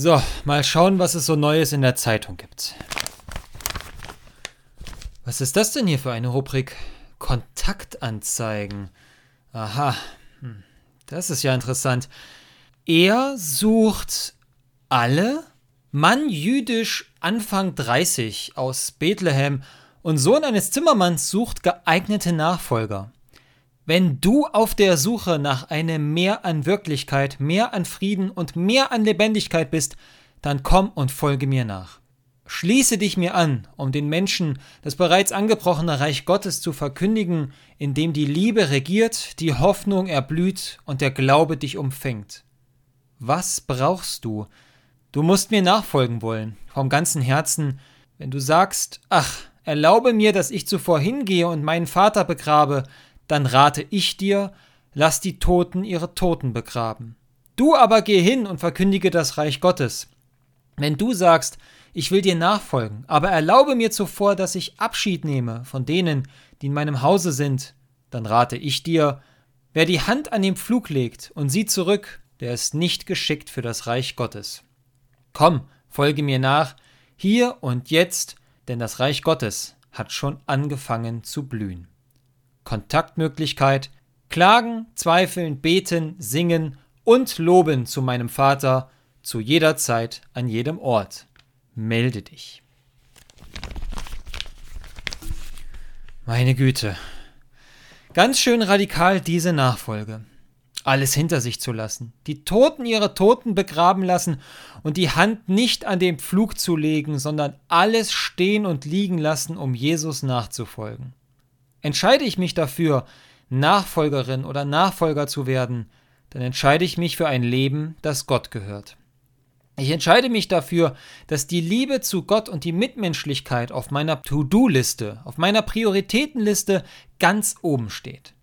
So, mal schauen, was es so Neues in der Zeitung gibt. Was ist das denn hier für eine Rubrik? Kontaktanzeigen. Aha, hm, das ist ja interessant. Er sucht alle? Mann jüdisch Anfang 30 aus Bethlehem und Sohn eines Zimmermanns sucht geeignete Nachfolger. Wenn du auf der Suche nach einem Mehr an Wirklichkeit, mehr an Frieden und mehr an Lebendigkeit bist, dann komm und folge mir nach. Schließe dich mir an, um den Menschen das bereits angebrochene Reich Gottes zu verkündigen, in dem die Liebe regiert, die Hoffnung erblüht und der Glaube dich umfängt. Was brauchst du? Du musst mir nachfolgen wollen, vom ganzen Herzen, wenn du sagst, ach, erlaube mir, dass ich zuvor hingehe und meinen Vater begrabe, dann rate ich dir, lass die Toten ihre Toten begraben. Du aber geh hin und verkündige das Reich Gottes. Wenn du sagst, ich will dir nachfolgen, aber erlaube mir zuvor, dass ich Abschied nehme von denen, die in meinem Hause sind, dann rate ich dir, wer die Hand an den Pflug legt und sieht zurück, der ist nicht geschickt für das Reich Gottes. Komm, folge mir nach, hier und jetzt, denn das Reich Gottes hat schon angefangen zu blühen. Kontaktmöglichkeit, klagen, zweifeln, beten, singen und loben zu meinem Vater zu jeder Zeit, an jedem Ort. Melde dich. Meine Güte. Ganz schön radikal diese Nachfolge. Alles hinter sich zu lassen, die Toten ihre Toten begraben lassen und die Hand nicht an den Pflug zu legen, sondern alles stehen und liegen lassen, um Jesus nachzufolgen. Entscheide ich mich dafür, Nachfolgerin oder Nachfolger zu werden, dann entscheide ich mich für ein Leben, das Gott gehört. Ich entscheide mich dafür, dass die Liebe zu Gott und die Mitmenschlichkeit auf meiner To-Do-Liste, auf meiner Prioritätenliste ganz oben steht.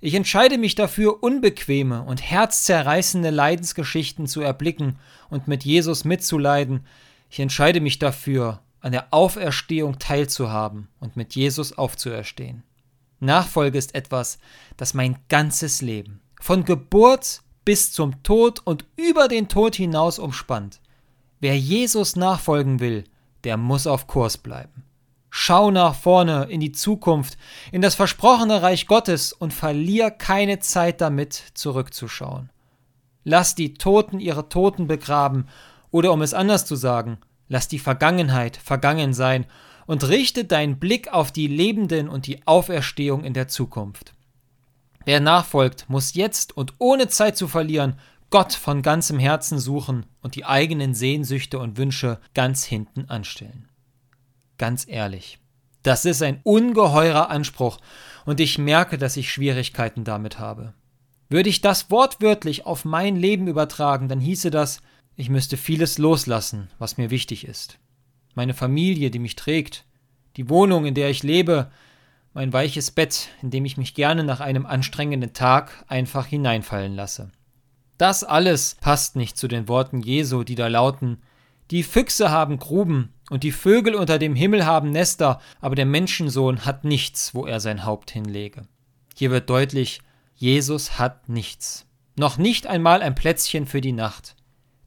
Ich entscheide mich dafür, unbequeme und herzzerreißende Leidensgeschichten zu erblicken und mit Jesus mitzuleiden. Ich entscheide mich dafür, an der Auferstehung teilzuhaben und mit Jesus aufzuerstehen. Nachfolge ist etwas, das mein ganzes Leben, von Geburt bis zum Tod und über den Tod hinaus umspannt. Wer Jesus nachfolgen will, der muss auf Kurs bleiben. Schau nach vorne in die Zukunft, in das versprochene Reich Gottes und verlier keine Zeit damit, zurückzuschauen. Lass die Toten ihre Toten begraben, oder um es anders zu sagen, Lass die Vergangenheit vergangen sein und richte deinen Blick auf die Lebenden und die Auferstehung in der Zukunft. Wer nachfolgt, muss jetzt und ohne Zeit zu verlieren Gott von ganzem Herzen suchen und die eigenen Sehnsüchte und Wünsche ganz hinten anstellen. Ganz ehrlich, das ist ein ungeheurer Anspruch und ich merke, dass ich Schwierigkeiten damit habe. Würde ich das wortwörtlich auf mein Leben übertragen, dann hieße das, ich müsste vieles loslassen, was mir wichtig ist. Meine Familie, die mich trägt, die Wohnung, in der ich lebe, mein weiches Bett, in dem ich mich gerne nach einem anstrengenden Tag einfach hineinfallen lasse. Das alles passt nicht zu den Worten Jesu, die da lauten Die Füchse haben Gruben und die Vögel unter dem Himmel haben Nester, aber der Menschensohn hat nichts, wo er sein Haupt hinlege. Hier wird deutlich, Jesus hat nichts. Noch nicht einmal ein Plätzchen für die Nacht.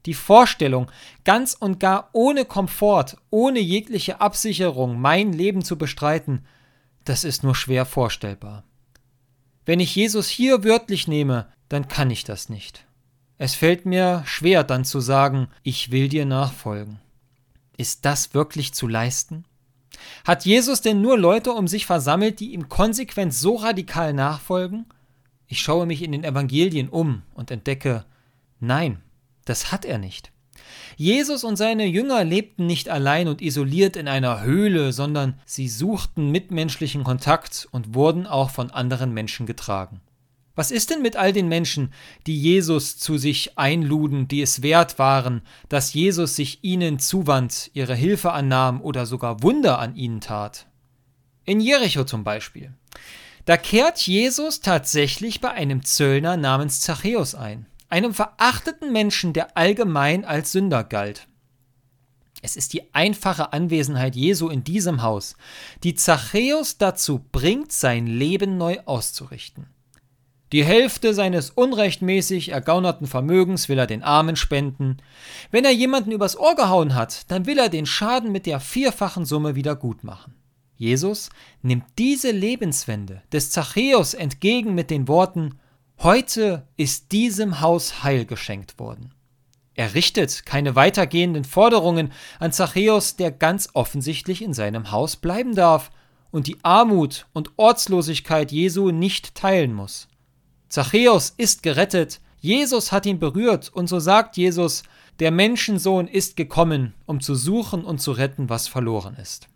Die Vorstellung, ganz und gar ohne Komfort, ohne jegliche Absicherung mein Leben zu bestreiten, das ist nur schwer vorstellbar. Wenn ich Jesus hier wörtlich nehme, dann kann ich das nicht. Es fällt mir schwer dann zu sagen, ich will dir nachfolgen. Ist das wirklich zu leisten? Hat Jesus denn nur Leute um sich versammelt, die ihm konsequent so radikal nachfolgen? Ich schaue mich in den Evangelien um und entdecke, nein, das hat er nicht. Jesus und seine Jünger lebten nicht allein und isoliert in einer Höhle, sondern sie suchten mitmenschlichen Kontakt und wurden auch von anderen Menschen getragen. Was ist denn mit all den Menschen, die Jesus zu sich einluden, die es wert waren, dass Jesus sich ihnen zuwandt, ihre Hilfe annahm oder sogar Wunder an ihnen tat? In Jericho zum Beispiel. Da kehrt Jesus tatsächlich bei einem Zöllner namens Zachäus ein einem verachteten Menschen, der allgemein als Sünder galt. Es ist die einfache Anwesenheit Jesu in diesem Haus, die Zachäus dazu bringt, sein Leben neu auszurichten. Die Hälfte seines unrechtmäßig ergaunerten Vermögens will er den Armen spenden. Wenn er jemanden übers Ohr gehauen hat, dann will er den Schaden mit der vierfachen Summe wieder gut machen. Jesus nimmt diese Lebenswende des Zachäus entgegen mit den Worten Heute ist diesem Haus Heil geschenkt worden. Er richtet keine weitergehenden Forderungen an Zachäus, der ganz offensichtlich in seinem Haus bleiben darf und die Armut und Ortslosigkeit Jesu nicht teilen muss. Zachäus ist gerettet, Jesus hat ihn berührt, und so sagt Jesus, der Menschensohn ist gekommen, um zu suchen und zu retten, was verloren ist.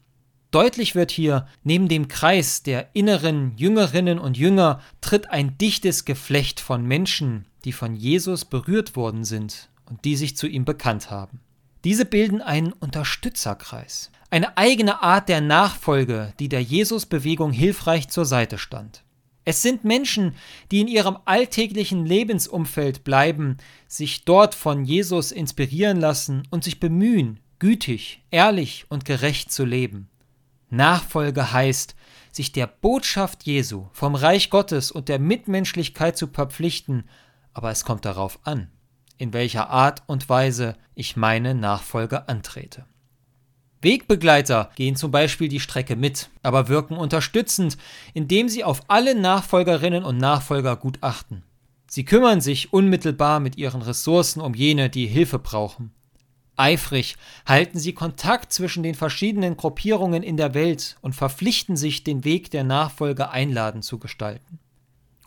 Deutlich wird hier, neben dem Kreis der inneren Jüngerinnen und Jünger tritt ein dichtes Geflecht von Menschen, die von Jesus berührt worden sind und die sich zu ihm bekannt haben. Diese bilden einen Unterstützerkreis, eine eigene Art der Nachfolge, die der Jesusbewegung hilfreich zur Seite stand. Es sind Menschen, die in ihrem alltäglichen Lebensumfeld bleiben, sich dort von Jesus inspirieren lassen und sich bemühen, gütig, ehrlich und gerecht zu leben. Nachfolge heißt, sich der Botschaft Jesu vom Reich Gottes und der Mitmenschlichkeit zu verpflichten, aber es kommt darauf an, in welcher Art und Weise ich meine Nachfolge antrete. Wegbegleiter gehen zum Beispiel die Strecke mit, aber wirken unterstützend, indem sie auf alle Nachfolgerinnen und Nachfolger gut achten. Sie kümmern sich unmittelbar mit ihren Ressourcen um jene, die Hilfe brauchen. Eifrig halten sie Kontakt zwischen den verschiedenen Gruppierungen in der Welt und verpflichten sich, den Weg der Nachfolge einladend zu gestalten.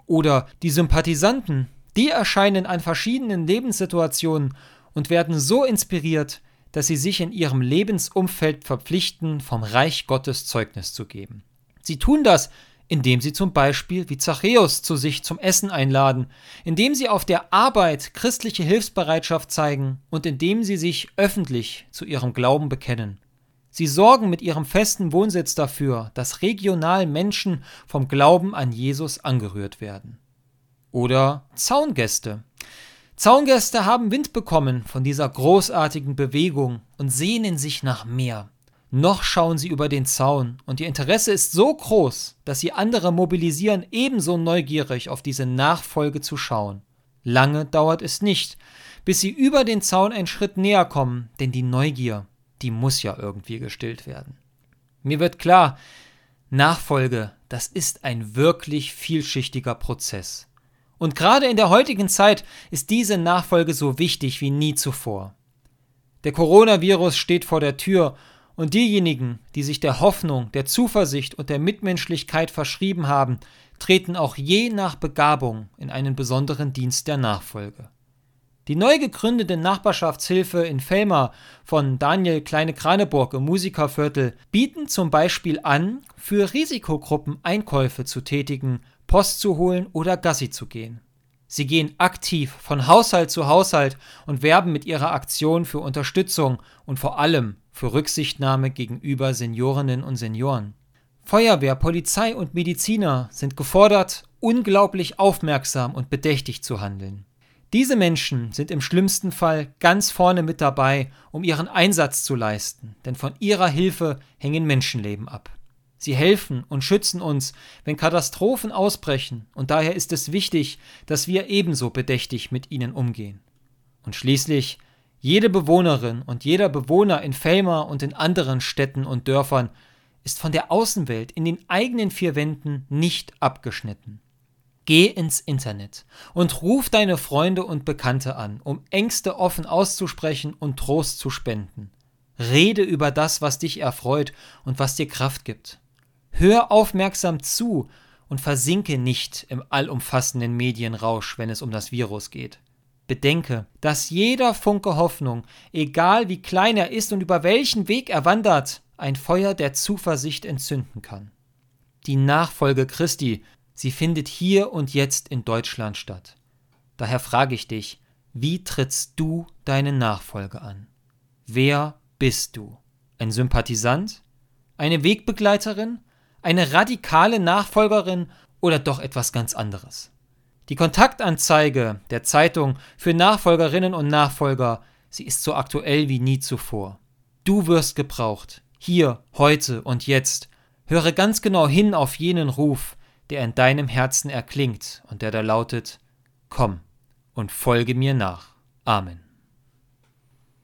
Oder die Sympathisanten, die erscheinen an verschiedenen Lebenssituationen und werden so inspiriert, dass sie sich in ihrem Lebensumfeld verpflichten, vom Reich Gottes Zeugnis zu geben. Sie tun das, indem sie zum Beispiel wie Zachäus zu sich zum Essen einladen, indem sie auf der Arbeit christliche Hilfsbereitschaft zeigen und indem sie sich öffentlich zu ihrem Glauben bekennen. Sie sorgen mit ihrem festen Wohnsitz dafür, dass regional Menschen vom Glauben an Jesus angerührt werden. Oder Zaungäste. Zaungäste haben Wind bekommen von dieser großartigen Bewegung und sehnen sich nach mehr. Noch schauen sie über den Zaun und ihr Interesse ist so groß, dass sie andere mobilisieren, ebenso neugierig auf diese Nachfolge zu schauen. Lange dauert es nicht, bis sie über den Zaun einen Schritt näher kommen, denn die Neugier, die muss ja irgendwie gestillt werden. Mir wird klar, Nachfolge, das ist ein wirklich vielschichtiger Prozess. Und gerade in der heutigen Zeit ist diese Nachfolge so wichtig wie nie zuvor. Der Coronavirus steht vor der Tür und diejenigen, die sich der Hoffnung, der Zuversicht und der Mitmenschlichkeit verschrieben haben, treten auch je nach Begabung in einen besonderen Dienst der Nachfolge. Die neu gegründete Nachbarschaftshilfe in Felmer von Daniel Kleine-Kraneburg im Musikerviertel bieten zum Beispiel an, für Risikogruppen Einkäufe zu tätigen, Post zu holen oder Gassi zu gehen. Sie gehen aktiv von Haushalt zu Haushalt und werben mit ihrer Aktion für Unterstützung und vor allem für Rücksichtnahme gegenüber Seniorinnen und Senioren. Feuerwehr, Polizei und Mediziner sind gefordert, unglaublich aufmerksam und bedächtig zu handeln. Diese Menschen sind im schlimmsten Fall ganz vorne mit dabei, um ihren Einsatz zu leisten, denn von ihrer Hilfe hängen Menschenleben ab. Sie helfen und schützen uns, wenn Katastrophen ausbrechen, und daher ist es wichtig, dass wir ebenso bedächtig mit ihnen umgehen. Und schließlich jede Bewohnerin und jeder Bewohner in Felmer und in anderen Städten und Dörfern ist von der Außenwelt in den eigenen vier Wänden nicht abgeschnitten. Geh ins Internet und ruf deine Freunde und Bekannte an, um Ängste offen auszusprechen und Trost zu spenden. Rede über das, was dich erfreut und was dir Kraft gibt. Hör aufmerksam zu und versinke nicht im allumfassenden Medienrausch, wenn es um das Virus geht. Bedenke, dass jeder Funke Hoffnung, egal wie klein er ist und über welchen Weg er wandert, ein Feuer der Zuversicht entzünden kann. Die Nachfolge Christi, sie findet hier und jetzt in Deutschland statt. Daher frage ich dich, wie trittst du deine Nachfolge an? Wer bist du? Ein Sympathisant? Eine Wegbegleiterin? Eine radikale Nachfolgerin oder doch etwas ganz anderes? Die Kontaktanzeige der Zeitung für Nachfolgerinnen und Nachfolger, sie ist so aktuell wie nie zuvor. Du wirst gebraucht, hier, heute und jetzt. Höre ganz genau hin auf jenen Ruf, der in deinem Herzen erklingt und der da lautet, Komm und folge mir nach. Amen.